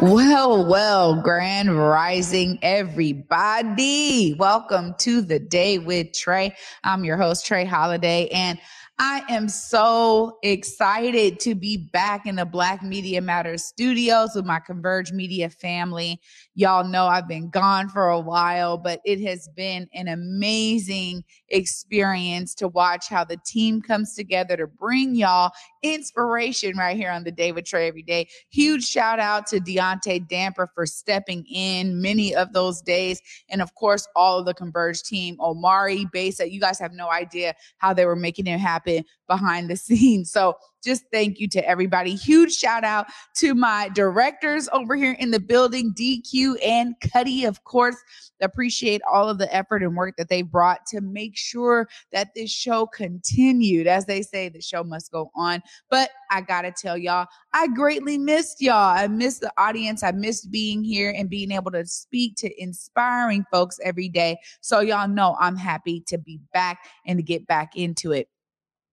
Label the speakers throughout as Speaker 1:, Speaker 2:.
Speaker 1: Well, well, grand rising, everybody. Welcome to the day with Trey. I'm your host, Trey Holiday, and I am so excited to be back in the Black Media Matters studios with my Converge Media family. Y'all know I've been gone for a while, but it has been an amazing experience to watch how the team comes together to bring y'all inspiration right here on the Day with Trey every day. Huge shout out to Deontay Damper for stepping in many of those days. And of course, all of the Converge team, Omari, Besa, you guys have no idea how they were making it happen behind the scenes. So just thank you to everybody. Huge shout out to my directors over here in the building, DQ and Cuddy, of course. Appreciate all of the effort and work that they brought to make sure that this show continued. As they say, the show must go on. But I gotta tell y'all, I greatly missed y'all. I missed the audience. I missed being here and being able to speak to inspiring folks every day. So y'all know I'm happy to be back and to get back into it.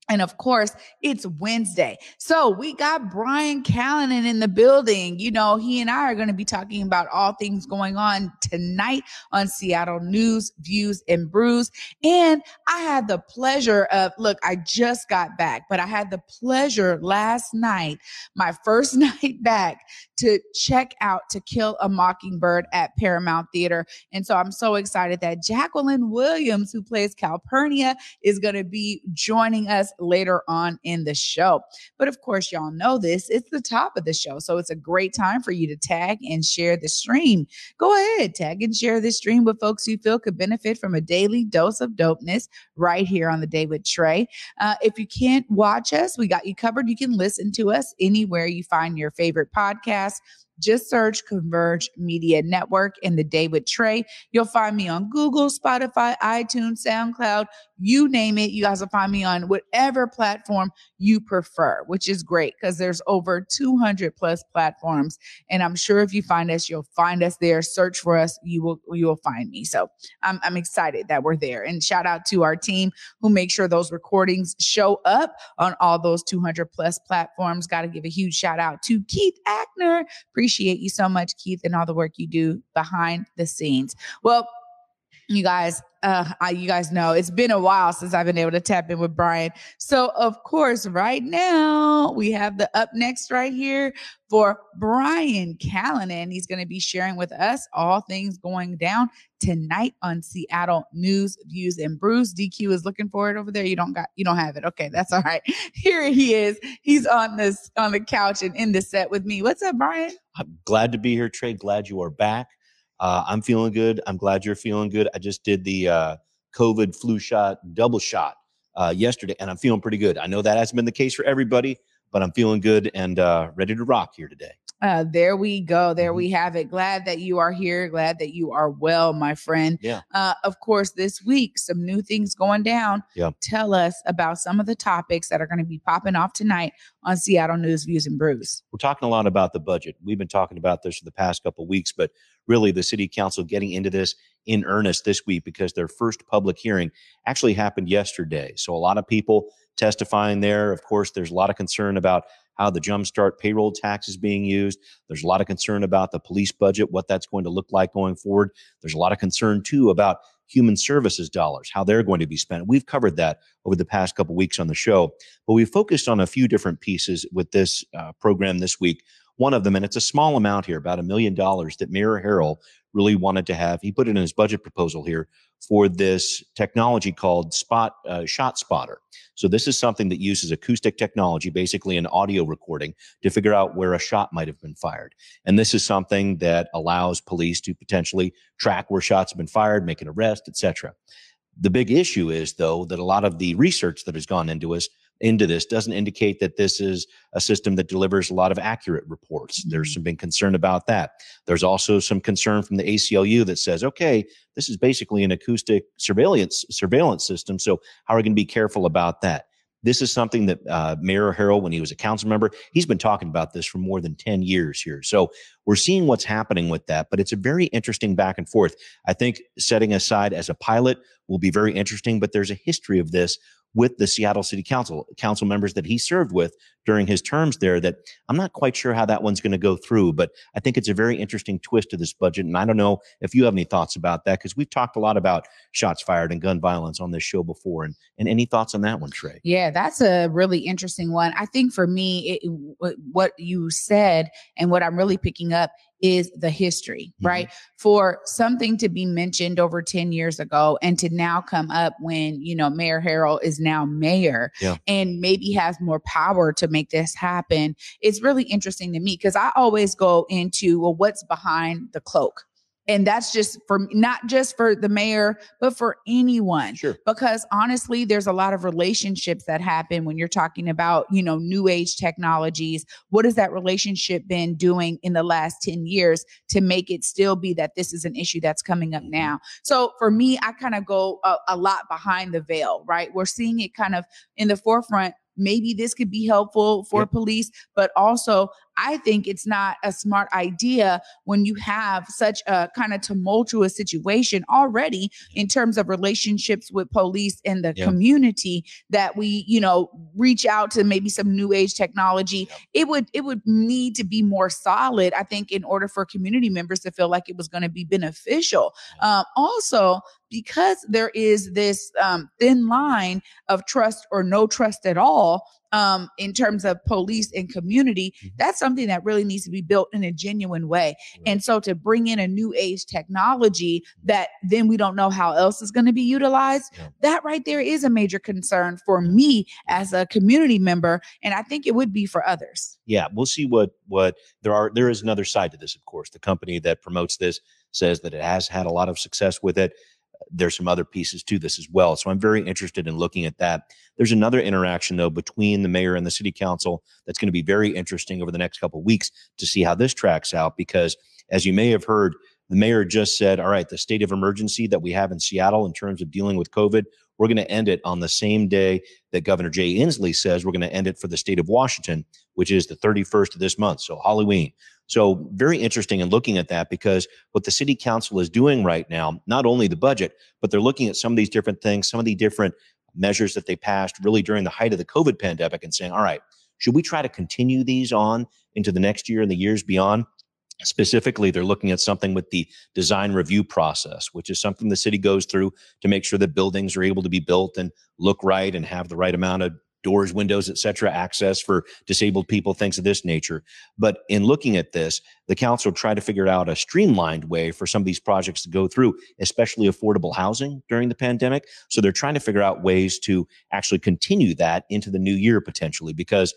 Speaker 1: And of course, it's Wednesday. So we got Brian Callanan in the building. You know, he and I are going to be talking about all things going on tonight on Seattle News, Views, and Brews. And I had the pleasure of, look, I just got back, but I had the pleasure last night, my first night back, to check out To Kill a Mockingbird at Paramount Theater. And so I'm so excited that Jacqueline Williams, who plays Calpurnia, is going to be joining us later on in the show. But of course, y'all know this. It's the top of the show. So it's a great time for you to tag and share the stream. Go ahead, tag and share this stream with folks you feel could benefit from a daily dose of dopeness right here on the day with Trey. Uh, if you can't watch us, we got you covered. You can listen to us anywhere you find your favorite podcast just search Converge Media Network in the day with Trey. You'll find me on Google, Spotify, iTunes, SoundCloud, you name it. You guys will find me on whatever platform you prefer, which is great because there's over 200 plus platforms. And I'm sure if you find us, you'll find us there. Search for us, you will you will find me. So I'm, I'm excited that we're there. And shout out to our team who make sure those recordings show up on all those 200 plus platforms. Got to give a huge shout out to Keith Ackner. You so much, Keith, and all the work you do behind the scenes. Well, you guys, uh, I, you guys know it's been a while since I've been able to tap in with brian So, of course, right now we have the up next right here for brian Callanan. He's going to be sharing with us all things going down tonight on Seattle News, Views, and Brews. DQ is looking for it over there. You don't got, you don't have it. Okay, that's all right. Here he is. He's on this on the couch and in the set with me. What's up, brian
Speaker 2: I'm glad to be here, Trey. Glad you are back. Uh, I'm feeling good. I'm glad you're feeling good. I just did the uh, COVID flu shot, double shot uh, yesterday, and I'm feeling pretty good. I know that hasn't been the case for everybody, but I'm feeling good and uh, ready to rock here today.
Speaker 1: Uh, there we go. There mm-hmm. we have it. Glad that you are here. Glad that you are well, my friend.
Speaker 2: Yeah.
Speaker 1: Uh, of course, this week, some new things going down.
Speaker 2: Yeah.
Speaker 1: Tell us about some of the topics that are going to be popping off tonight on Seattle News, Views, and Brews.
Speaker 2: We're talking a lot about the budget. We've been talking about this for the past couple of weeks, but really the city council getting into this in earnest this week because their first public hearing actually happened yesterday. So a lot of people testifying there. Of course, there's a lot of concern about how the jumpstart payroll tax is being used. There's a lot of concern about the police budget, what that's going to look like going forward. There's a lot of concern too about human services dollars, how they're going to be spent. We've covered that over the past couple weeks on the show, but we focused on a few different pieces with this uh, program this week. One of them, and it's a small amount here, about a million dollars that Mayor Harrell really wanted to have. He put it in his budget proposal here for this technology called Spot uh, Shot Spotter. So this is something that uses acoustic technology, basically an audio recording, to figure out where a shot might have been fired. And this is something that allows police to potentially track where shots have been fired, make an arrest, etc. The big issue is, though, that a lot of the research that has gone into us into this doesn't indicate that this is a system that delivers a lot of accurate reports. There's some been concern about that. There's also some concern from the ACLU that says, okay, this is basically an acoustic surveillance surveillance system. So how are we going to be careful about that? This is something that uh, Mayor Harrell, when he was a council member, he's been talking about this for more than 10 years here. So we're seeing what's happening with that, but it's a very interesting back and forth. I think setting aside as a pilot will be very interesting, but there's a history of this with the Seattle City Council, council members that he served with during his terms there that I'm not quite sure how that one's going to go through, but I think it's a very interesting twist to this budget. And I don't know if you have any thoughts about that because we've talked a lot about shots fired and gun violence on this show before. And, and any thoughts on that one, Trey?
Speaker 1: Yeah, that's a really interesting one. I think for me, it, what you said and what I'm really picking up is the history, mm-hmm. right? For something to be mentioned over 10 years ago and to now come up when, you know, Mayor Harrell is now mayor yeah. and maybe has more power to make this happen. It's really interesting to me because I always go into, well, what's behind the cloak? And that's just for not just for the mayor but for anyone
Speaker 2: sure.
Speaker 1: because honestly there's a lot of relationships that happen when you're talking about you know new age technologies what has that relationship been doing in the last 10 years to make it still be that this is an issue that's coming up mm-hmm. now so for me i kind of go a, a lot behind the veil right we're seeing it kind of in the forefront maybe this could be helpful for yep. police, but also I think it's not a smart idea when you have such a kind of tumultuous situation already in terms of relationships with police and the community that we, you know, reach out to maybe some new age technology. It would it would need to be more solid, I think, in order for community members to feel like it was going to be beneficial. Um, also, because there is this um, thin line of trust or no trust at all um, in terms of police and community, mm-hmm. that's something that really needs to be built in a genuine way. And so to bring in a new age technology that then we don't know how else is going to be utilized, yeah. that right there is a major concern for me as a community member. And I think it would be for others.
Speaker 2: Yeah, we'll see what what there are. There is another side to this, of course. The company that promotes this says that it has had a lot of success with it there's some other pieces to this as well. So I'm very interested in looking at that. There's another interaction though between the mayor and the city council that's going to be very interesting over the next couple of weeks to see how this tracks out because as you may have heard, the mayor just said, all right, the state of emergency that we have in Seattle in terms of dealing with COVID, we're going to end it on the same day that Governor Jay Inslee says we're going to end it for the state of Washington, which is the 31st of this month. So Halloween. So very interesting in looking at that because what the city council is doing right now, not only the budget, but they're looking at some of these different things, some of the different measures that they passed really during the height of the COVID pandemic and saying, all right, should we try to continue these on into the next year and the years beyond? Specifically, they're looking at something with the design review process, which is something the city goes through to make sure that buildings are able to be built and look right and have the right amount of doors, windows, etc., access for disabled people, things of this nature. But in looking at this, the council tried to figure out a streamlined way for some of these projects to go through, especially affordable housing during the pandemic. So they're trying to figure out ways to actually continue that into the new year potentially, because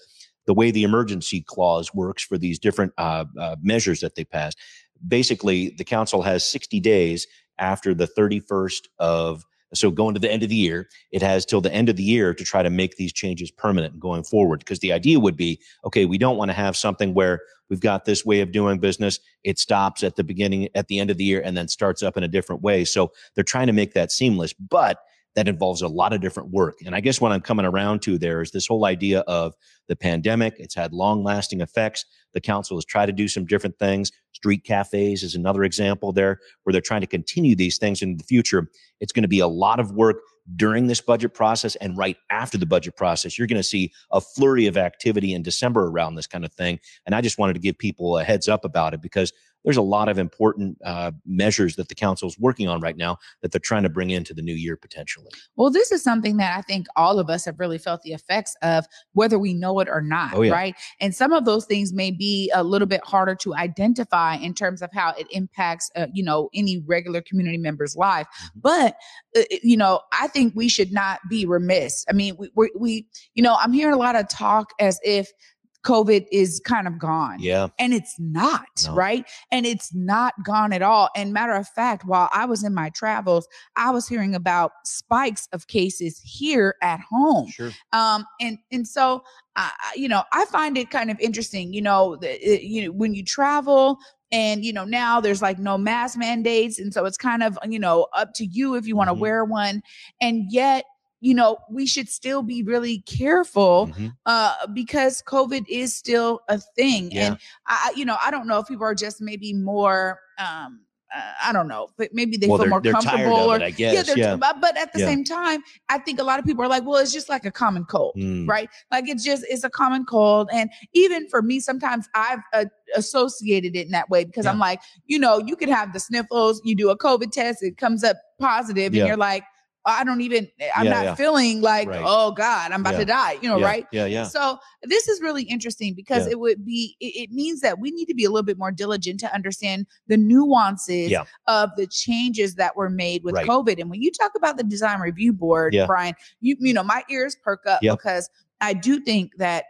Speaker 2: the way the emergency clause works for these different uh, uh, measures that they passed, basically the council has 60 days after the 31st of so going to the end of the year, it has till the end of the year to try to make these changes permanent going forward. Because the idea would be, okay, we don't want to have something where we've got this way of doing business. It stops at the beginning, at the end of the year, and then starts up in a different way. So they're trying to make that seamless, but that involves a lot of different work. And I guess what I'm coming around to there is this whole idea of the pandemic. It's had long lasting effects. The council has tried to do some different things. Street cafes is another example there where they're trying to continue these things in the future. It's going to be a lot of work during this budget process and right after the budget process. You're going to see a flurry of activity in December around this kind of thing. And I just wanted to give people a heads up about it because there's a lot of important uh, measures that the council is working on right now that they're trying to bring into the new year potentially.
Speaker 1: Well, this is something that I think all of us have really felt the effects of, whether we know it or not, oh, yeah. right? And some of those things may be a little bit harder to identify in terms of how it impacts, uh, you know, any regular community member's life. Mm-hmm. But uh, you know, I think we should not be remiss. I mean, we, we, we, you know, I'm hearing a lot of talk as if COVID is kind of gone.
Speaker 2: Yeah.
Speaker 1: And it's not,
Speaker 2: No.
Speaker 1: right? And it's not gone at all. And matter of fact, while I was in my travels, I was hearing about spikes of cases here at home.
Speaker 2: Sure.
Speaker 1: Um, and and so I I- you know, I find it kind of interesting, you know, the, you know, when you travel and you know now there's like no mask mandates and so it's kind of you know up to you if you want to
Speaker 2: Mhm.
Speaker 1: wear one and yet you know we should still be really careful
Speaker 2: Mhm.
Speaker 1: uh because covid is still a thing
Speaker 2: Yeah.
Speaker 1: and i you know i don't know if people are just maybe more um uh, i don't know but maybe they
Speaker 2: well,
Speaker 1: feel more
Speaker 2: they're tired
Speaker 1: comfortable
Speaker 2: of
Speaker 1: or
Speaker 2: it, I guess.
Speaker 1: they're
Speaker 2: Yeah.
Speaker 1: but, but at the
Speaker 2: Yeah.
Speaker 1: same time i think a lot of people are like well it's just like a common cold
Speaker 2: Mm.
Speaker 1: right like it's just it's a common cold and even for me sometimes i've uh, associated it in that way because i'm like you know you could have the sniffles you do a covid test it comes up positive
Speaker 2: Yeah.
Speaker 1: and you're like i don't even eh, i'm
Speaker 2: Yeah,
Speaker 1: not
Speaker 2: yeah.
Speaker 1: feeling like
Speaker 2: Right.
Speaker 1: oh god i'm about
Speaker 2: Yeah.
Speaker 1: to die you know right
Speaker 2: Yeah. Yeah.
Speaker 1: so this is really interesting because it would be it, it means that we need to be a little bit more diligent to understand the nuances of the changes that were made with
Speaker 2: Right.
Speaker 1: COVID. And when you talk about the design review board. Brian, you you know my ears perk up because I do think that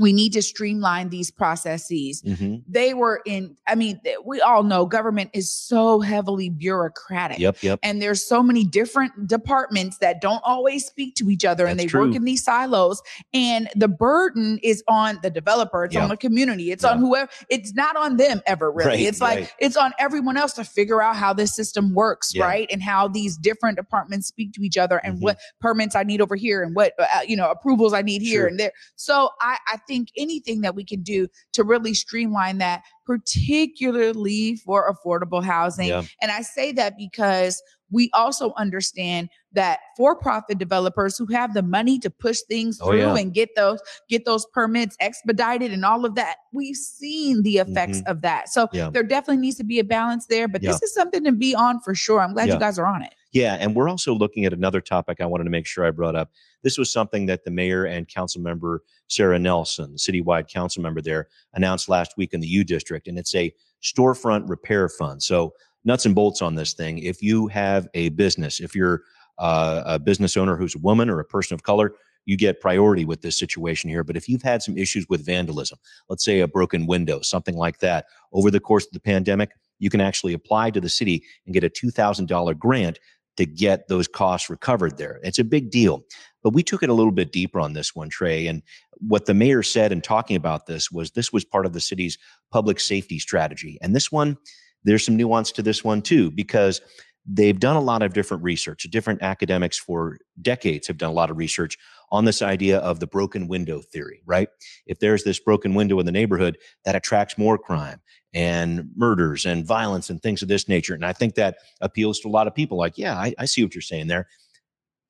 Speaker 1: we need to streamline these processes.
Speaker 2: Mhm.
Speaker 1: They were in, I mean, we all know government is so heavily bureaucratic.
Speaker 2: Yep. Yep.
Speaker 1: And there's so many different departments that don't always speak to each other and they
Speaker 2: That's
Speaker 1: work in these silos. And the burden is on the developer, it's
Speaker 2: Yeah.
Speaker 1: on the community, it's
Speaker 2: Yeah.
Speaker 1: on whoever, it's not on them ever really.
Speaker 2: Right,
Speaker 1: it's like
Speaker 2: right.
Speaker 1: it's on everyone else to figure out how this system works,
Speaker 2: Yeah.
Speaker 1: right? And how these different departments speak to each other and
Speaker 2: Mhm.
Speaker 1: what permits I need over here and what uh, you know approvals I need here
Speaker 2: Sure.
Speaker 1: and there. So I I think anything that we can do to really streamline that, particularly for affordable housing.
Speaker 2: Yeah.
Speaker 1: And I say that because we also understand that for-profit developers who have the money to push things
Speaker 2: Oh,
Speaker 1: through
Speaker 2: yeah.
Speaker 1: and get those get those permits expedited and all of that, we've seen the effects of that. So
Speaker 2: Mm-hmm. Yeah.
Speaker 1: there definitely needs to be a balance there. But
Speaker 2: Yeah.
Speaker 1: this is something to be on for sure. I'm glad you guys are on it.
Speaker 2: Yeah, and we're also looking at another topic I wanted to make sure I brought up. This was something that the mayor and council member Sarah Nelson, citywide council member there, announced last week in the U district, and it's a storefront repair fund. So nuts and bolts on this thing. If you have a business, if you're uh, a business owner who's a woman or a person of color, you get priority with this situation here. But if you've had some issues with vandalism, let's say a broken window, something like that, over the course of the pandemic, you can actually apply to the city and get a $2,000 grant to get those costs recovered there. It's a big deal. But we took it a little bit deeper on this one, Trey. And what the mayor said in talking about this was this was part of the city's public safety strategy. And this one, there's some nuance to this one too, because they've done a lot of different research. Different academics for decades have done a lot of research on this idea of the broken window theory, right? If there's this broken window in the neighborhood, that attracts more crime and murders and violence and things of this nature. And I think that appeals to a lot of people like, yeah, I, I see what you're saying there.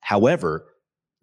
Speaker 2: However,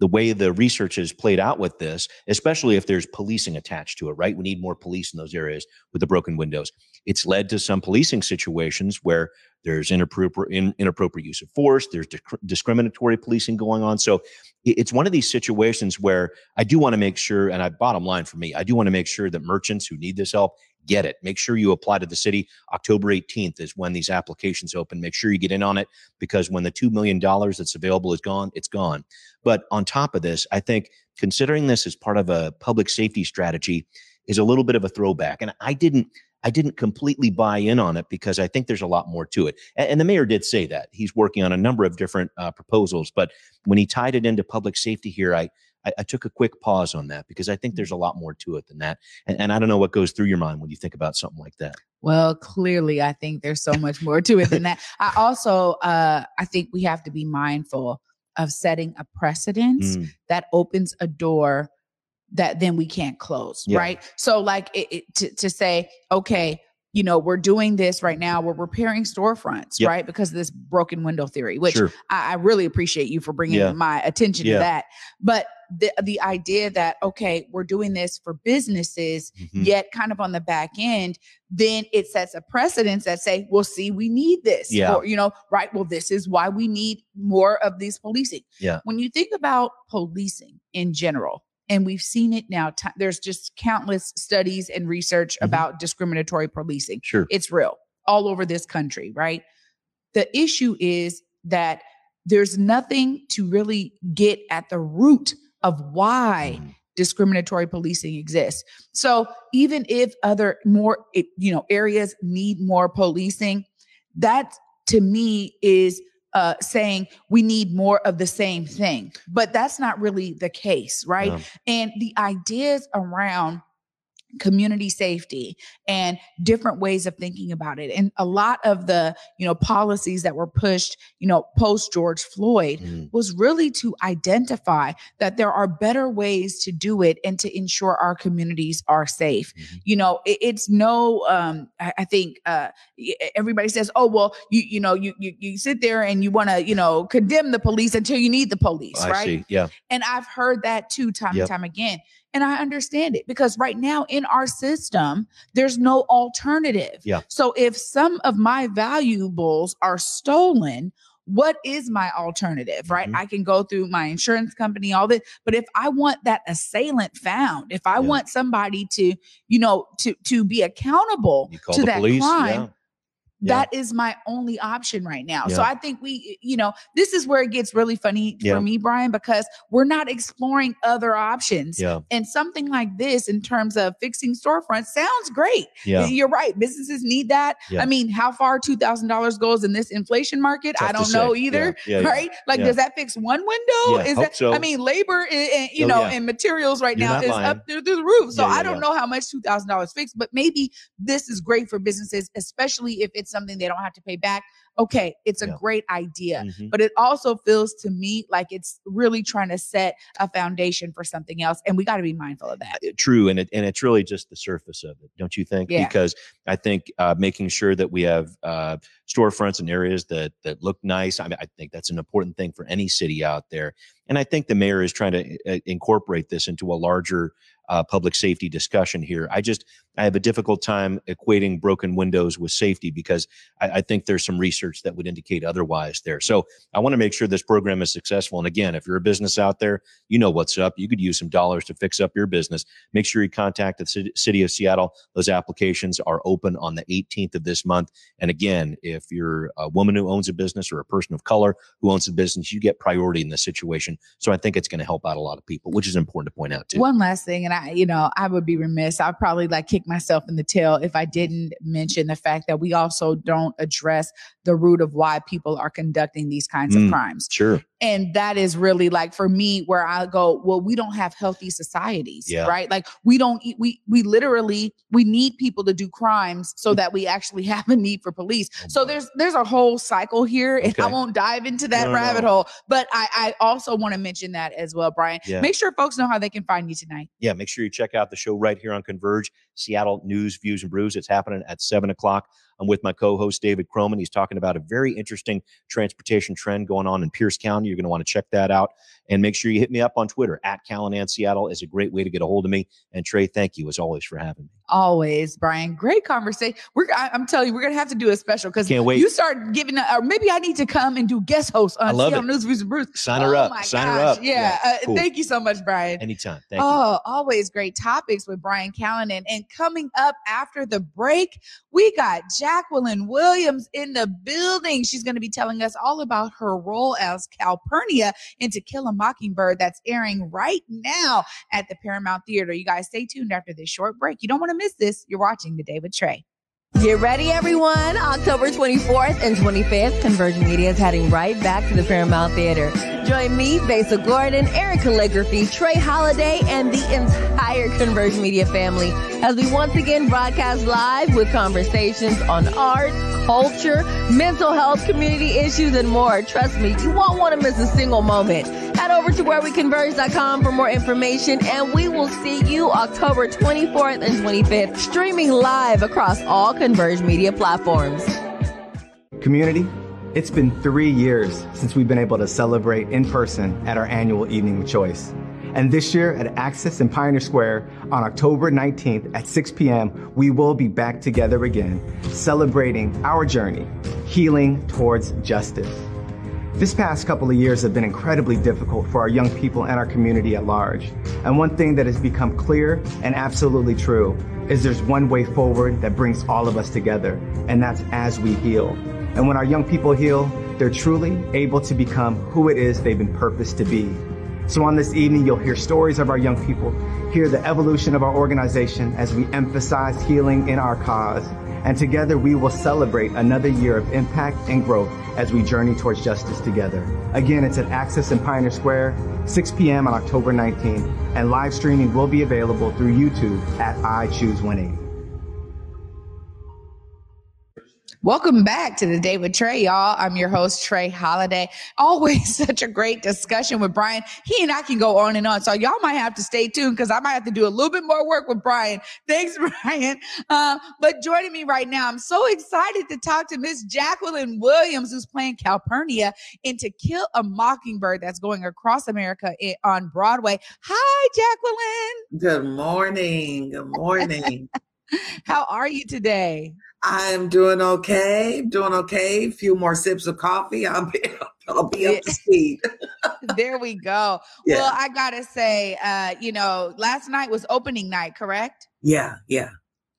Speaker 2: the way the research has played out with this, especially if there's policing attached to it, right? We need more police in those areas with the broken windows. It's led to some policing situations where there's inappropriate, in, inappropriate use of force, there's disc- discriminatory policing going on. So it's one of these situations where I do want to make sure, and I bottom line for me, I do want to make sure that merchants who need this help get it. Make sure you apply to the city. October 18th is when these applications open. Make sure you get in on it because when the $2 million that's available is gone, it's gone. But on top of this, I think considering this as part of a public safety strategy is a little bit of a throwback. And I didn't I didn't completely buy in on it because I think there's a lot more to it. And, the mayor did say that he's working on a number of different uh, proposals. But when he tied it into public safety here, I, I I took a quick pause on that because I think there's a lot more to it than that. And, and I don't know what goes through your mind when you think about something like that.
Speaker 1: Well, clearly, I think there's so much more to it than that. I also, uh, I think we have to be mindful of setting a precedent
Speaker 2: Mm,
Speaker 1: that opens a door that then we can't close,
Speaker 2: Yeah.
Speaker 1: right? So, like, it, it, to, to say, okay, you know, we're doing this right now. We're repairing storefronts,
Speaker 2: Yep.
Speaker 1: right? Because of this broken window theory, which
Speaker 2: sure.
Speaker 1: I, I really appreciate you for bringing
Speaker 2: Yeah.
Speaker 1: my attention
Speaker 2: Yeah.
Speaker 1: to that. But the the idea that okay, we're doing this for businesses,
Speaker 2: Mhm.
Speaker 1: yet kind of on the back end, then it sets a precedence that say, well, see, we need this.
Speaker 2: Yeah.
Speaker 1: Or, you know, right. Well, this is why we need more of these policing.
Speaker 2: Yeah.
Speaker 1: When you think about policing in general, and we've seen it now, ti there's just countless studies and research
Speaker 2: Mhm.
Speaker 1: about discriminatory policing.
Speaker 2: Sure.
Speaker 1: It's real all over this country, right? The issue is that there's nothing to really get at the root of why
Speaker 2: Mm,
Speaker 1: discriminatory policing exists. So even if other more, you know, areas need more policing, that to me is uh, saying we need more of the same thing. But that's not really the case, right? Yeah. And the ideas around community safety and different ways of thinking about it and a lot of the you know policies that were pushed you know post george floyd mm. was really to identify that there are better ways to do it and to ensure our communities are safe mm-hmm. you know it, it's no um I, I, think uh everybody says oh well you you know you you, you sit there and you want to you know condemn the police until you need the police
Speaker 2: I
Speaker 1: right
Speaker 2: yeah
Speaker 1: and i've heard that too time yep. and time again and I understand it because right now in our system, there's no alternative.
Speaker 2: Yeah.
Speaker 1: So if some of my valuables are stolen, what is my alternative right mm-hmm. i can go through my insurance company all this but if i want that assailant found if i yeah. want somebody to you know to to be accountable to that police, crime yeah that is my only option right now. Yeah. So I think we, you know, this is where it gets really funny yeah. for me, Brian, because we're not exploring other options.
Speaker 2: Yeah.
Speaker 1: And something like this, in terms of fixing storefronts, sounds great.
Speaker 2: Yeah.
Speaker 1: You're right. Businesses need that. I mean, how far two thousand dollars goes in this inflation market, Tough I don't know say. either. Right? Like, does that fix one window? Is that? So. I mean, labor and, and you oh, know and materials right You're now is lying. up through, through, the roof. So I don't know how much two thousand dollars fixed, but maybe this is great for businesses, especially if it's something they don't have to pay back. Okay, it's a yeah. great idea, mm-hmm. but it also feels to me like it's really trying to set a foundation for something else, and we got to be mindful of that.
Speaker 2: True, and it, and it's really just the surface of it, don't you think?
Speaker 1: Yeah.
Speaker 2: Because I think uh, making sure that we have uh, storefronts and areas that that look nice. I mean, I think that's an important thing for any city out there, and I think the mayor is trying to uh, incorporate this into a larger uh, public safety discussion here. I just I have a difficult time equating broken windows with safety because I, I, think there's some research that would indicate otherwise there. So I want to make sure this program is successful. And again, if you're a business out there, you know what's up. You could use some dollars to fix up your business. Make sure you contact the city of Seattle. Those applications are open on the 18th of this month. And again, if you're a woman who owns a business or a person of color who owns a business, you get priority in this situation. So I think it's going to help out a lot of people, which is important to point out too.
Speaker 1: One last thing, and I, you know, I would be remiss. I'd probably like kick myself in the tail if I didn't mention the fact that we also don't address the root of why people are conducting these kinds mm, of crimes.
Speaker 2: Sure.
Speaker 1: And that is really like for me where I go, well, we don't have healthy societies,
Speaker 2: yeah.
Speaker 1: right? Like we don't we we literally we need people to do crimes so that we actually have a need for police. Oh, so there's there's a whole cycle here and okay. I won't dive into that no, rabbit no. hole, but I I also want to mention that as well, Brian.
Speaker 2: Yeah.
Speaker 1: Make sure folks know how they can find you tonight.
Speaker 2: Yeah, make sure you check out the show right here on Converge, Seattle News, Views and Brews. It's happening at seven o'clock. I'm with my co-host David Kroman. He's talking about a very interesting transportation trend going on in Pierce County. You're going to want to check that out. And make sure you hit me up on Twitter at Callanan Seattle is a great way to get a hold of me. And Trey, thank you as always for having me.
Speaker 1: Always, Brian. Great conversation. We're I, am telling you, we're gonna have to do a special because
Speaker 2: can't wait.
Speaker 1: You start giving, or maybe I need to come and do guest host on Seattle News Views and Brews.
Speaker 2: Sign her oh up. Sign gosh. her up.
Speaker 1: Yeah. yeah. Uh, cool. Thank you so much, Brian.
Speaker 2: Anytime. Thank
Speaker 1: oh,
Speaker 2: you.
Speaker 1: always great topics with Brian Callanan. And coming up after the break, we got Jacqueline Williams in the building. She's going to be telling us all about her role as Calpurnia in To Kill a Mockingbird that's airing right now at the Paramount Theater. You guys stay tuned after this short break. You don't want to miss this. You're watching The Day with Trey.
Speaker 3: Get ready, everyone. October 24th and 25th, Converge Media is heading right back to the Paramount Theater. Join me, Basil Gordon, Eric Calligraphy, Trey Holiday, and the entire Converge Media family as we once again broadcast live with conversations on art, culture, mental health, community issues, and more. Trust me, you won't want to miss a single moment. Head over to whereweconverge.com for more information, and we will see you October 24th and 25th, streaming live across all Converge media platforms.
Speaker 4: Community, it's been three years since we've been able to celebrate in person at our annual Evening with Choice. And this year at Access in Pioneer Square on October 19th at 6 p.m., we will be back together again, celebrating our journey, healing towards justice. This past couple of years have been incredibly difficult for our young people and our community at large. And one thing that has become clear and absolutely true is there's one way forward that brings all of us together, and that's as we heal. And when our young people heal, they're truly able to become who it is they've been purposed to be. So on this evening, you'll hear stories of our young people, hear the evolution of our organization as we emphasize healing in our cause. And together we will celebrate another year of impact and growth as we journey towards justice together. Again, it's at Access in Pioneer Square, 6 p.m. on October 19th, and live streaming will be available through YouTube at I Choose 180.
Speaker 1: Welcome back to the day with Trey, y'all. I'm your host, Trey Holiday. Always such a great discussion with Brian. He and I can go on and on. So y'all might have to stay tuned because I might have to do a little bit more work with Brian. Thanks, Brian. Uh, but joining me right now, I'm so excited to talk to Miss Jacqueline Williams, who's playing Calpurnia in To Kill a Mockingbird that's going across America on Broadway. Hi, Jacqueline.
Speaker 5: Good morning. Good morning.
Speaker 1: How are you today?
Speaker 5: I'm doing okay. Doing okay. A few more sips of coffee. I'll be I'll be up to speed.
Speaker 1: there we go. Yeah. Well, I gotta say, uh, you know, last night was opening night, correct?
Speaker 5: Yeah, yeah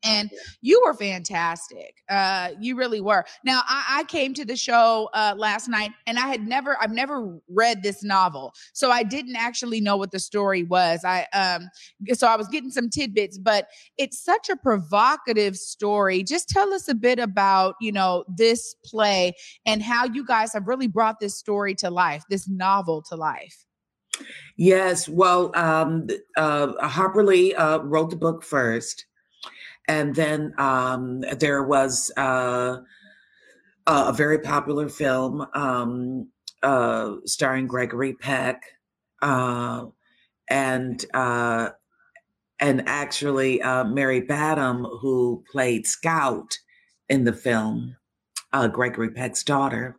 Speaker 1: and you were fantastic uh you really were. Now i, I came to the show uh last night and i had never i've never read this novel so i didn't actually know what the story was. I um so i was getting some tidbits but it's such a provocative story. Just tell us a bit about you know this play and how you guys have really brought this story to life this novel to life.
Speaker 5: Yes well um uh harper lee uh wrote the book first and then um, there was uh, a very popular film um, uh, starring Gregory Peck, uh, and uh, and actually uh, Mary Badham, who played Scout in the film, uh, Gregory Peck's daughter,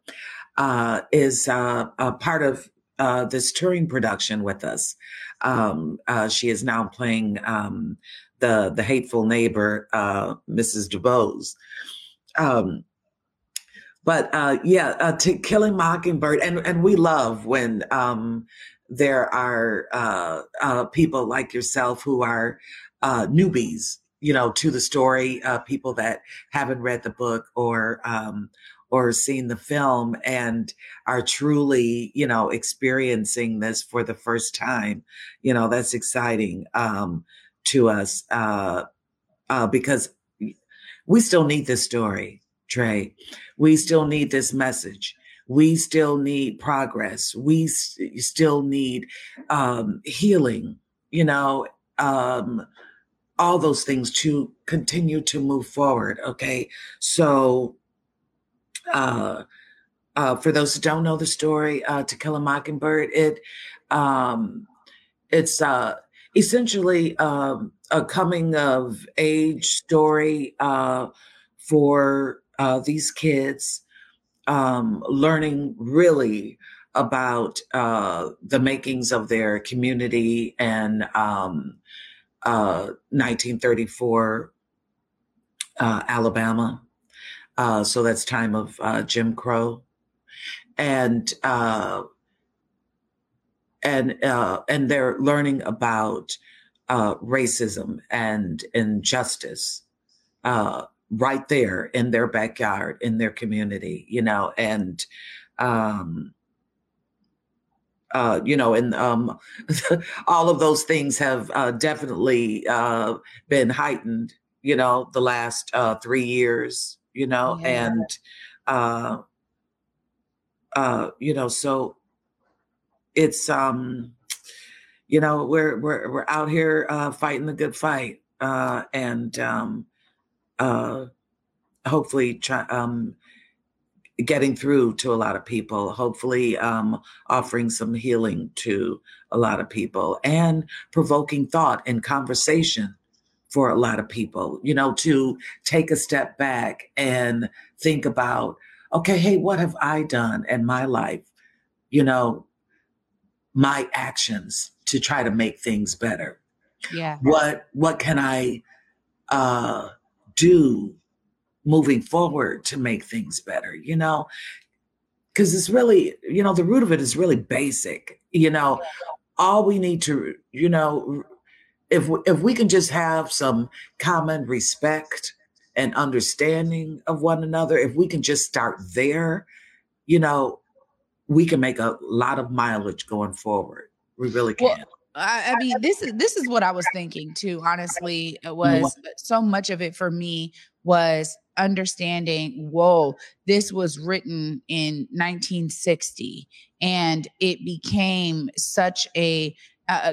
Speaker 5: is a part of this touring production with us. Um, she is now playing um, the the hateful neighbor, uh, Mrs. DuBose. Um, but uh, yeah, uh, to Killing Mockingbird, and and we love when um, there are uh, uh, people like yourself who are uh, newbies, you know, to the story, uh, people that haven't read the book or um, or seen the film and are truly, you know, experiencing this for the first time. You know, that's exciting. Um, to us uh, uh, because we still need this story, Trey. We still need this message. We still need progress. We s- still need um, healing, you know, um, all those things to continue to move forward. Okay. So, uh, uh, for those who don't know the story, uh, To Kill a Mockingbird, it um, it's uh, essentially um, a coming of age story uh, for uh, these kids, um, learning really about uh, the makings of their community and um, 1934 uh, uh, Alabama. Uh, so that's time of Jim Crow. And and uh, and they're learning about uh, racism and injustice uh, right there in their backyard, in their community, you know, and um, uh, you know, and um, all of those things have uh, definitely uh, been heightened, you know, the last uh, three years, you know, yeah. and uh, uh, you know, so it's um you know we're we're we're out here uh fighting the good fight uh and um uh hopefully try um getting through to a lot of people hopefully um offering some healing to a lot of people and provoking thought and conversation for a lot of people you know to take a step back and think about okay hey what have i done in my life? You know my actions to try to make things better.
Speaker 1: Yeah.
Speaker 5: What what can I uh do moving forward to make things better, you know? Cuz it's really, you know, the root of it is really basic. You know, all we need to, you know, if if we can just have some common respect and understanding of one another, if we can just start there, you know, we can make a lot of mileage going forward, We really can.
Speaker 1: Well, I, I mean, this is this is what I was thinking too. Honestly, it was so much of it for me was understanding. Whoa, this was written in 1960, and it became such a uh,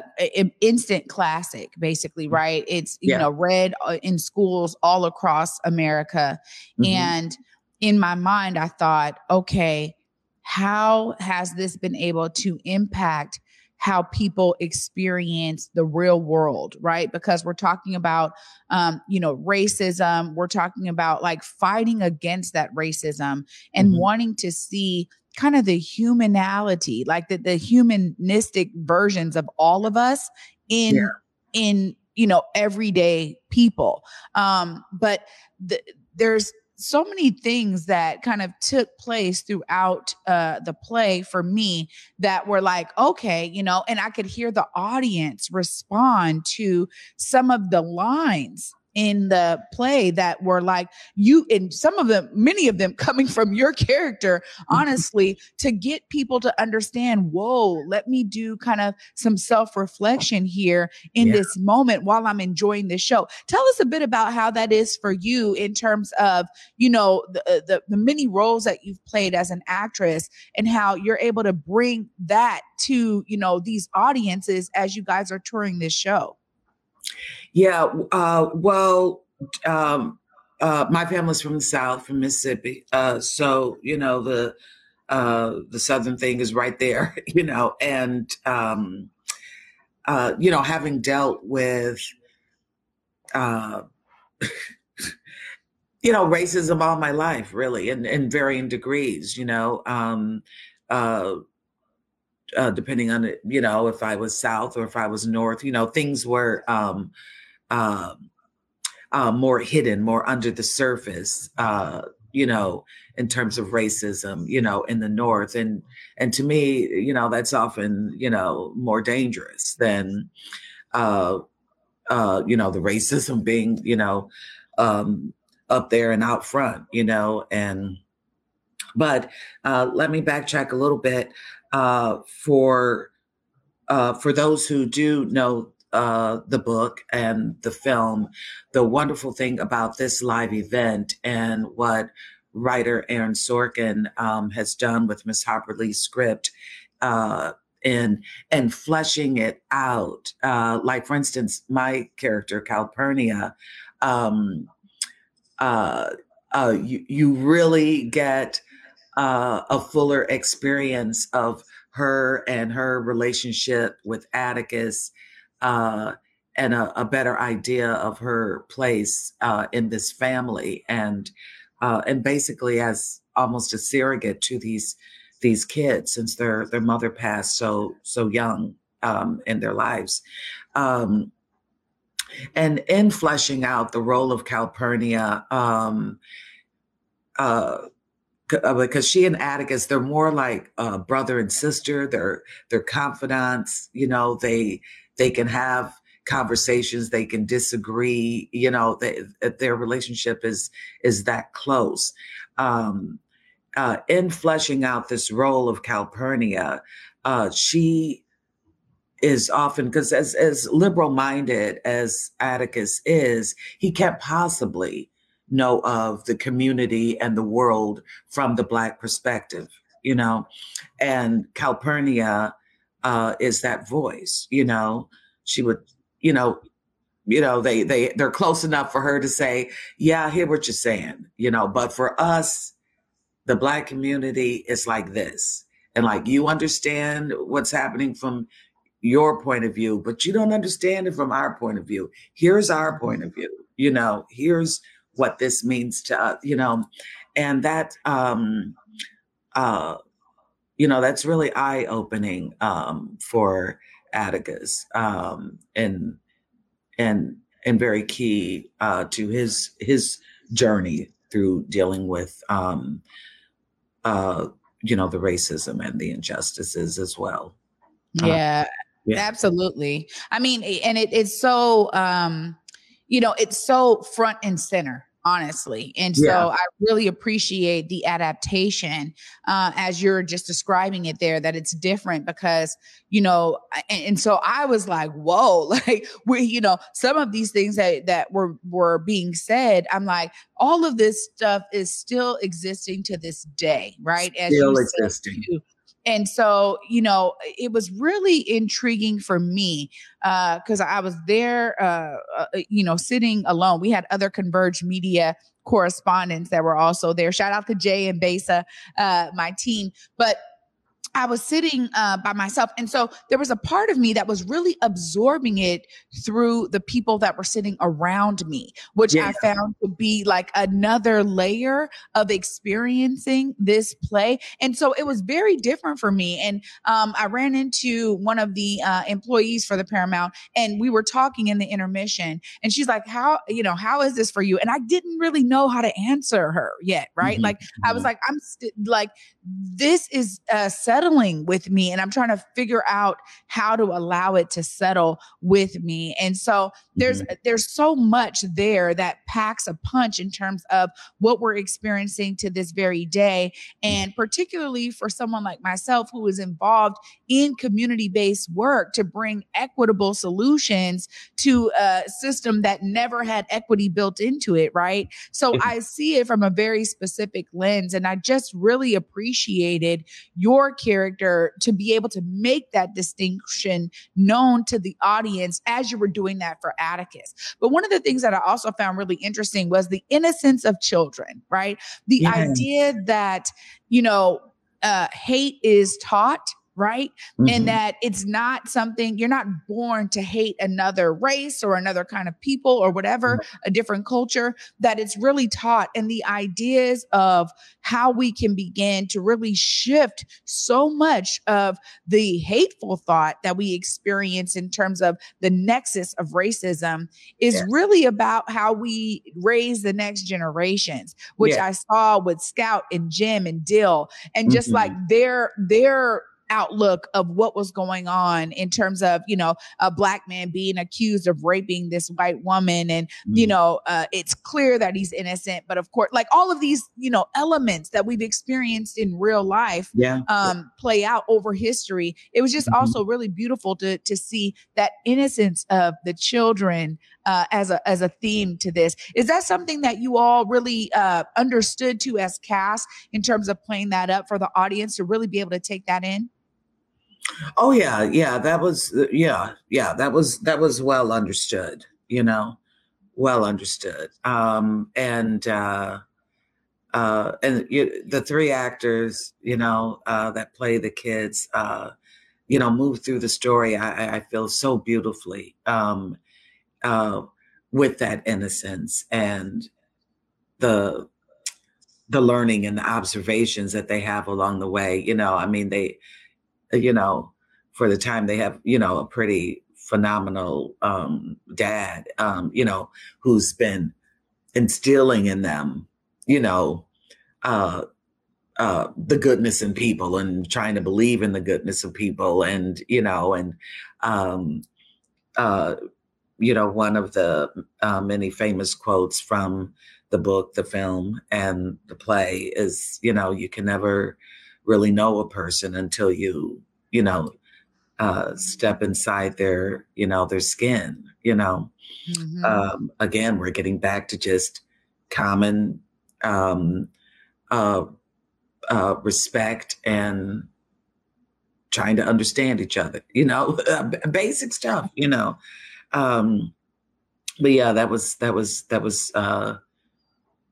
Speaker 1: instant classic basically right it's you yeah. know read uh, in schools all across america mm-hmm. and in my mind i thought okay how has this been able to impact how people experience the real world, right? Because we're talking about, um, you know, racism. We're talking about like fighting against that racism and mm-hmm. wanting to see kind of the humanality, like the, the humanistic versions of all of us in, yeah. in, you know, everyday people. Um, but the, there's so many things that kind of took place throughout uh, the play for me that were like, okay, you know, and I could hear the audience respond to some of the lines in the play that were like you and some of them many of them coming from your character honestly to get people to understand whoa let me do kind of some self-reflection here in yeah. this moment while i'm enjoying this show. Tell us a bit about how that is for you in terms of you know the, uh, the, the many roles that you've played as an actress and how you're able to bring that to you know these audiences as you guys are touring this show
Speaker 5: yeah. Uh, well, um, uh, my family's from the South, from Mississippi. Uh, so, you know, the, uh, the Southern thing is right there, you know, and, um, uh, you know, having dealt with, uh, you know, racism all my life, really, in, in varying degrees, you know, um, uh, uh, depending on you know, if I was South or if I was North, you know, things were, um, uh, uh, more hidden, more under the surface, uh, you know, in terms of racism, you know, in the North. And and to me, you know, that's often, you know, more dangerous than uh uh, you know, the racism being, you know, um up there and out front, you know, and but uh let me backtrack a little bit uh for uh for those who do know uh, the book and the film, the wonderful thing about this live event and what writer Aaron Sorkin um, has done with Miss Harper Lee's script uh, and and fleshing it out. Uh, like for instance, my character Calpurnia, um, uh, uh, you you really get uh, a fuller experience of her and her relationship with Atticus uh, and a, a, better idea of her place uh, in this family, and uh, and basically as almost a surrogate to these these kids since their their mother passed so so young um, in their lives. Um, and in fleshing out the role of Calpurnia, um, uh, uh because she and Atticus, they're more like uh, brother and sister. They're they're confidants. You know, they they can have conversations they can disagree you know they, their relationship is is that close. Um uh in fleshing out this role of calpurnia uh she is often because as as liberal minded as atticus is he can't possibly know of the community and the world from the black perspective you know? And calpurnia uh, is that voice. You know, she would, you know, you know, they they they're close enough for her to say, "Yeah, I hear what you're saying," you know. But for us, the black community is like this, and like you understand what's happening from your point of view, but you don't understand it from our point of view. Here's our point of view. You know, here's what this means to us. You know, and that um, uh, you know that's really eye opening um, for Atticus um, and and and very key uh, to his his journey through dealing with um, uh, you know the racism and the injustices as well.
Speaker 1: Uh, yeah, uh, yeah. absolutely. I mean, and it, it's so um, you know it's so front and center honestly. And so. I really appreciate the adaptation uh, as you're just describing it there, that it's different because, you know, and, and, so I was like, whoa, like we, you know, some of these things that, that were, were being said, I'm like, all of this stuff is still existing to this day, right?
Speaker 5: As still existing. Too,
Speaker 1: and so you know it was really intriguing for me because uh, i was there uh, uh, you know sitting alone. We had other converge media correspondents that were also there. Shout out to jay and besa uh, my team. But I was sitting uh, by myself. And so there was a part of me that was really absorbing it through the people that were sitting around me, which yeah. I found to be like another layer of experiencing this play. And so it was very different for me. And um, I ran into one of the uh, employees for the Paramount and we were talking in the intermission. And she's like, How, you know, how is this for you? And I didn't really know how to answer her yet. Right. Mm-hmm. Like, I was mm-hmm. like, I'm st- like, this is uh, settling with me and i'm trying to figure out how to allow it to settle with me and so there's mm-hmm. there's so much there that packs a punch in terms of what we're experiencing to this very day and particularly for someone like myself who is involved in community-based work to bring equitable solutions to a system that never had equity built into it right so mm-hmm. i see it from a very specific lens and i just really appreciated your character to be able to make that distinction known to the audience as you were doing that for Atticus. But one of the things that I also found really interesting was the innocence of children, right? The yeah. idea that, you know, uh, hate is taught right? Mm-hmm. And that it's not something you're not born to hate another race or another kind of people or whatever, mm-hmm. a different culture, that it's really taught. And the ideas of how we can begin to really shift so much of the hateful thought that we experience in terms of the nexus of racism is yes. really about how we raise the next generations, which I saw with Scout and Jem and Dill, and just mm-hmm. like their, their, outlook of what was going on in terms of you know a black man being accused of raping this white woman and mm-hmm. you know uh, it's clear that he's innocent but of course like all of these you know elements that we've experienced in real life
Speaker 5: yeah.
Speaker 1: um, play out over history it was just mm-hmm. also really beautiful to to see that innocence of the children uh, as a as a theme to this. Is that something that you all really uh, understood to as cast in terms of playing that up for the audience to really be able to take that in?
Speaker 5: Oh yeah, yeah, that was uh, yeah, yeah, that was that was well understood, you know, well understood. Um and uh uh and you, the three actors, you know, uh that play the kids uh you know, move through the story I I feel so beautifully um uh with that innocence and the the learning and the observations that they have along the way, you know, I mean they you know, for the time they have, you know, a pretty phenomenal um, dad, um, you know, who's been instilling in them, you know, uh, uh, the goodness in people and trying to believe in the goodness of people, and you know, and um, uh, you know, one of the uh, many famous quotes from the book, the film, and the play is, you know, you can never really know a person until you you know, uh, step inside their, you know, their skin, you know. Mm-hmm. Um, again, we're getting back to just common um, uh, uh, respect and trying to understand each other, you know, basic stuff, you know. Um, but yeah, that was that was that was uh,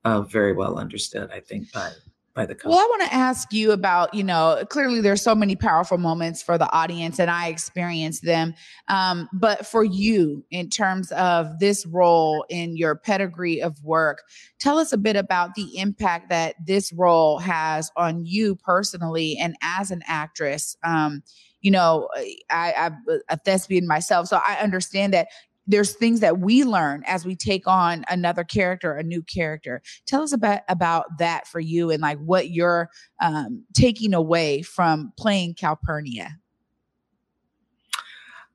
Speaker 5: uh, very well understood, I think, by by the
Speaker 1: Well, I want to ask you about, you know, clearly there's so many powerful moments for the audience and I experienced them. Um, but for you, in terms of this role in your pedigree of work, tell us a bit about the impact that this role has on you personally and as an actress. Um, you know, I, I'm a thespian myself, so I understand that there's things that we learn as we take on another character, a new character. Tell us about about that for you and like what you're um, taking away from playing Calpurnia.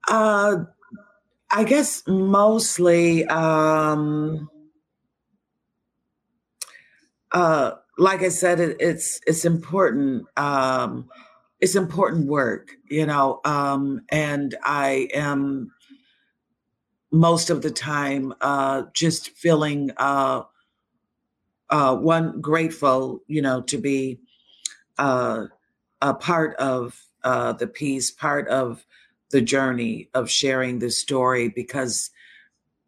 Speaker 5: Uh, I guess mostly um, uh, like I said, it, it's it's important. Um, it's important work, you know, um, and I am most of the time uh, just feeling uh, uh, one grateful, you know, to be uh, a part of uh, the piece, part of the journey of sharing this story, because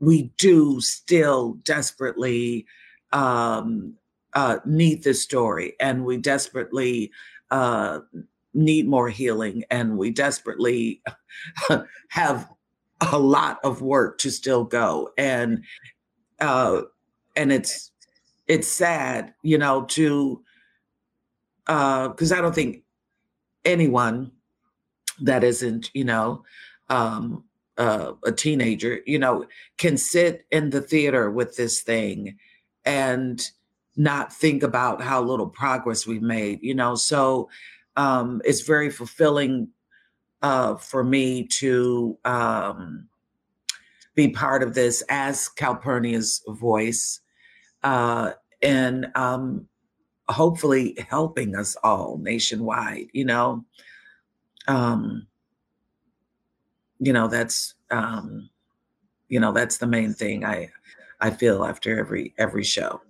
Speaker 5: we do still desperately um, uh, need this story, and we desperately need more healing, and we desperately have a lot of work to still go, and uh, and it's it's sad, you know, to uh because I don't think anyone that isn't, you know, um, uh, a teenager, you know, can sit in the theater with this thing and not think about how little progress we've made, you know. So um, it's very fulfilling uh, for me to um, be part of this as Calpurnia's voice uh, and um, hopefully helping us all nationwide, you know. Um, you know, that's um, you know, that's the main thing I I feel after every every show.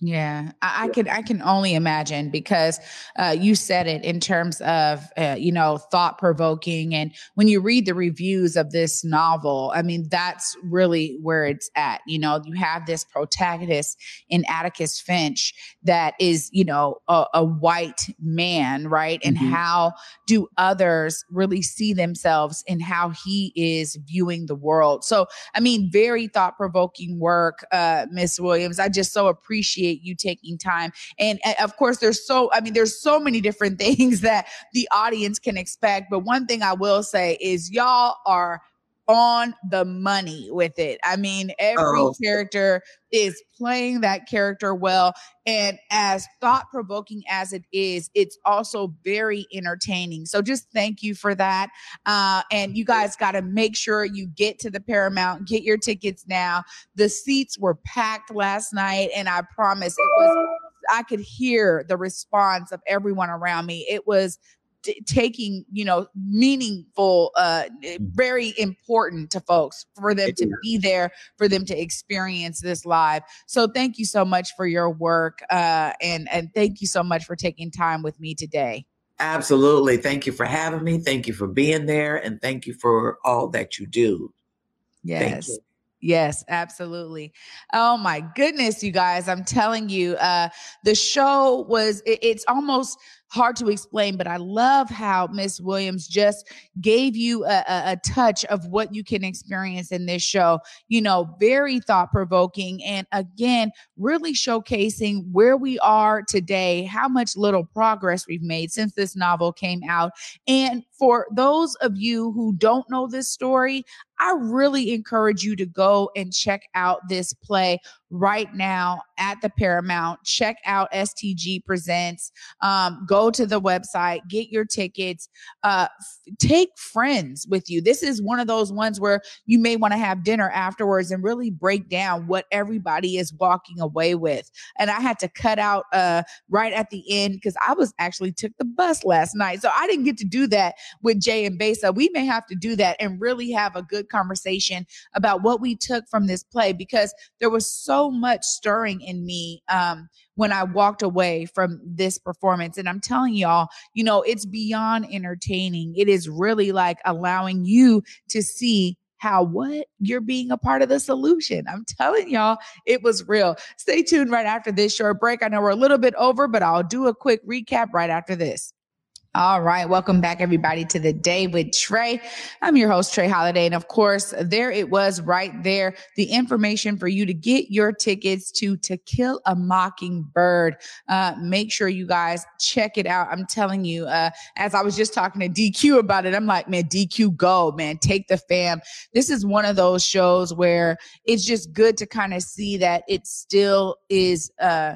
Speaker 1: Yeah, I, I can I can only imagine because uh, you said it in terms of uh, you know thought provoking, and when you read the reviews of this novel, I mean that's really where it's at. You know, you have this protagonist in Atticus Finch that is you know a, a white man, right? And mm-hmm. how do others really see themselves in how he is viewing the world? So, I mean, very thought provoking work, uh, Miss Williams. I just so appreciate appreciate you taking time. And eh, of course, there's so, I mean, there's so many different things that the audience can expect. But one thing I will say is y'all are on the money with it. I mean, every oh. character is playing that character well. And as thought provoking as it is, it's also very entertaining. So just thank you for that. Uh, and you guys got to make sure you get to the Paramount, get your tickets now. The seats were packed last night, and I promise it was. I could hear the response of everyone around me. It was t- taking you know meaningful uh mm-hmm. very important to folks for them to be there for them to experience this live. So thank you so much for your work uh and and thank you so much for taking time with me today.
Speaker 5: Absolutely. Thank you for having me. Thank you for being there and thank you for all that you do.
Speaker 1: Yes Yes, absolutely. Oh my goodness, you guys. I'm telling you, uh, the show was, it, it's almost hard to explain, but I love how Miss Williams just gave you a, a, a, touch of what you can experience in this show. You know, very thought provoking. And again, really showcasing where we are today, how much little progress we've made since this novel came out. And for those of you who don't know this story, I really encourage you to go and check out this play right now at the Paramount. Check out STG Presents. Um, go to the website, get your tickets, uh, f- take friends with you. This is one of those ones where you may want to have dinner afterwards and really break down what everybody is walking away with. And I had to cut out uh, right at the end because I was actually took the bus last night. So I didn't get to do that with Jay and Besa. We may have to do that and really have a good conversation about what we took from this play because there was so so much stirring in me um, when I walked away from this performance. And I'm telling y'all, you know, it's beyond entertaining. It is really like allowing you to see how what you're being a part of the solution. I'm telling y'all, it was real. Stay tuned right after this short break. I know we're a little bit over, but I'll do a quick recap right after this. All right. Welcome back, everybody, to the day with Trey. I'm your host, Trey Holiday. And of course, there it was right there the information for you to get your tickets to To Kill a Mockingbird. Uh, make sure you guys check it out. I'm telling you, uh, as I was just talking to DQ about it, I'm like, man, DQ, go, man, take the fam. This is one of those shows where it's just good to kind of see that it still is, uh,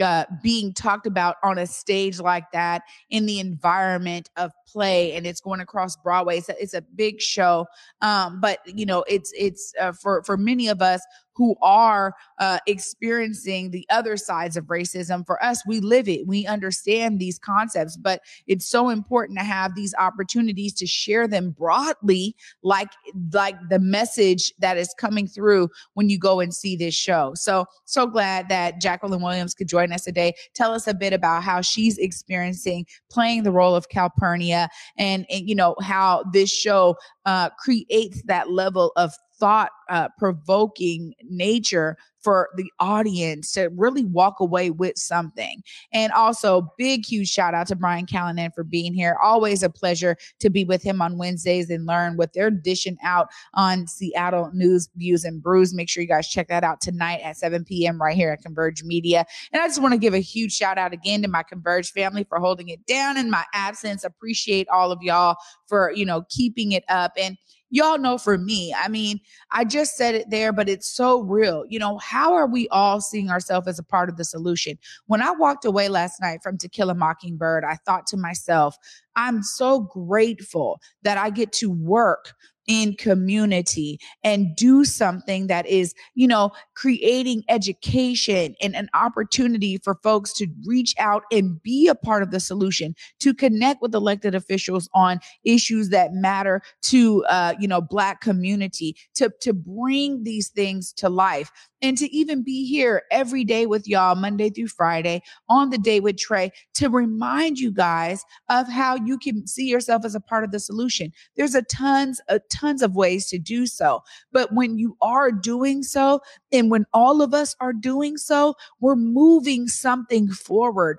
Speaker 1: uh, being talked about on a stage like that in the environment of play and it's going across broadway. It's a, it's a big show. Um, but you know it's it's uh, for for many of us who are uh, experiencing the other sides of racism. For us, we live it, we understand these concepts, but it's so important to have these opportunities to share them broadly, like like the message that is coming through when you go and see this show. So so glad that Jacqueline Williams could join us today. Tell us a bit about how she's experiencing playing the role of Calpurnia and, and you know how this show uh, creates that level of thought uh, provoking nature for the audience to really walk away with something. And also, big, huge shout out to Brian Callanan for being here. Always a pleasure to be with him on Wednesdays and learn what they're dishing out on Seattle News, Views, and Brews. Make sure you guys check that out tonight at 7 p.m. right here at Converge Media. And I just want to give a huge shout out again to my Converge family for holding it down in my absence. Appreciate all of y'all for, you know, keeping it up. And y'all know for me, I mean, I just said it there, but it's so real. You know, how are we all seeing ourselves as a part of the solution? When I walked away last night from To Kill a Mockingbird, I thought to myself, I'm so grateful that I get to work in community and do something that is, you know, creating education and an opportunity for folks to reach out and be a part of the solution, to connect with elected officials on issues that matter to, uh, you know, Black community, to, to bring these things to life and to even be here every day with y'all, Monday through Friday on the day with Trey, to remind you guys of how you can see yourself as a part of the solution. There's a tons, a tons of ways to do so. But when you are doing so, and when all of us are doing so, we're moving something forward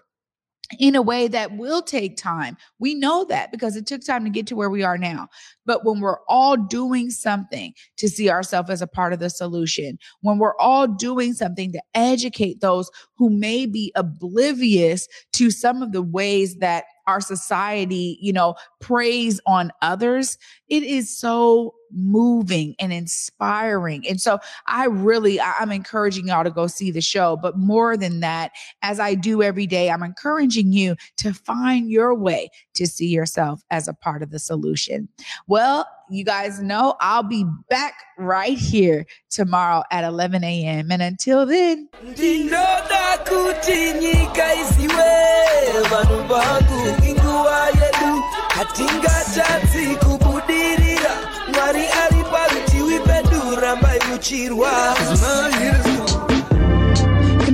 Speaker 1: in a way that will take time. We know that because it took time to get to where we are now. But when we're all doing something to see ourselves as a part of the solution, when we're all doing something to educate those who may be oblivious to some of the ways that our society, you know, preys on others, it is so moving and inspiring. And so I really, I'm encouraging y'all to go see the show. But more than that, as I do every day, I'm encouraging you to find your way to see yourself as a part of the solution. Well, you guys know I'll be back right here tomorrow at 11 a.m. And until then, mwari ari parutivi pedu rambai muchirwa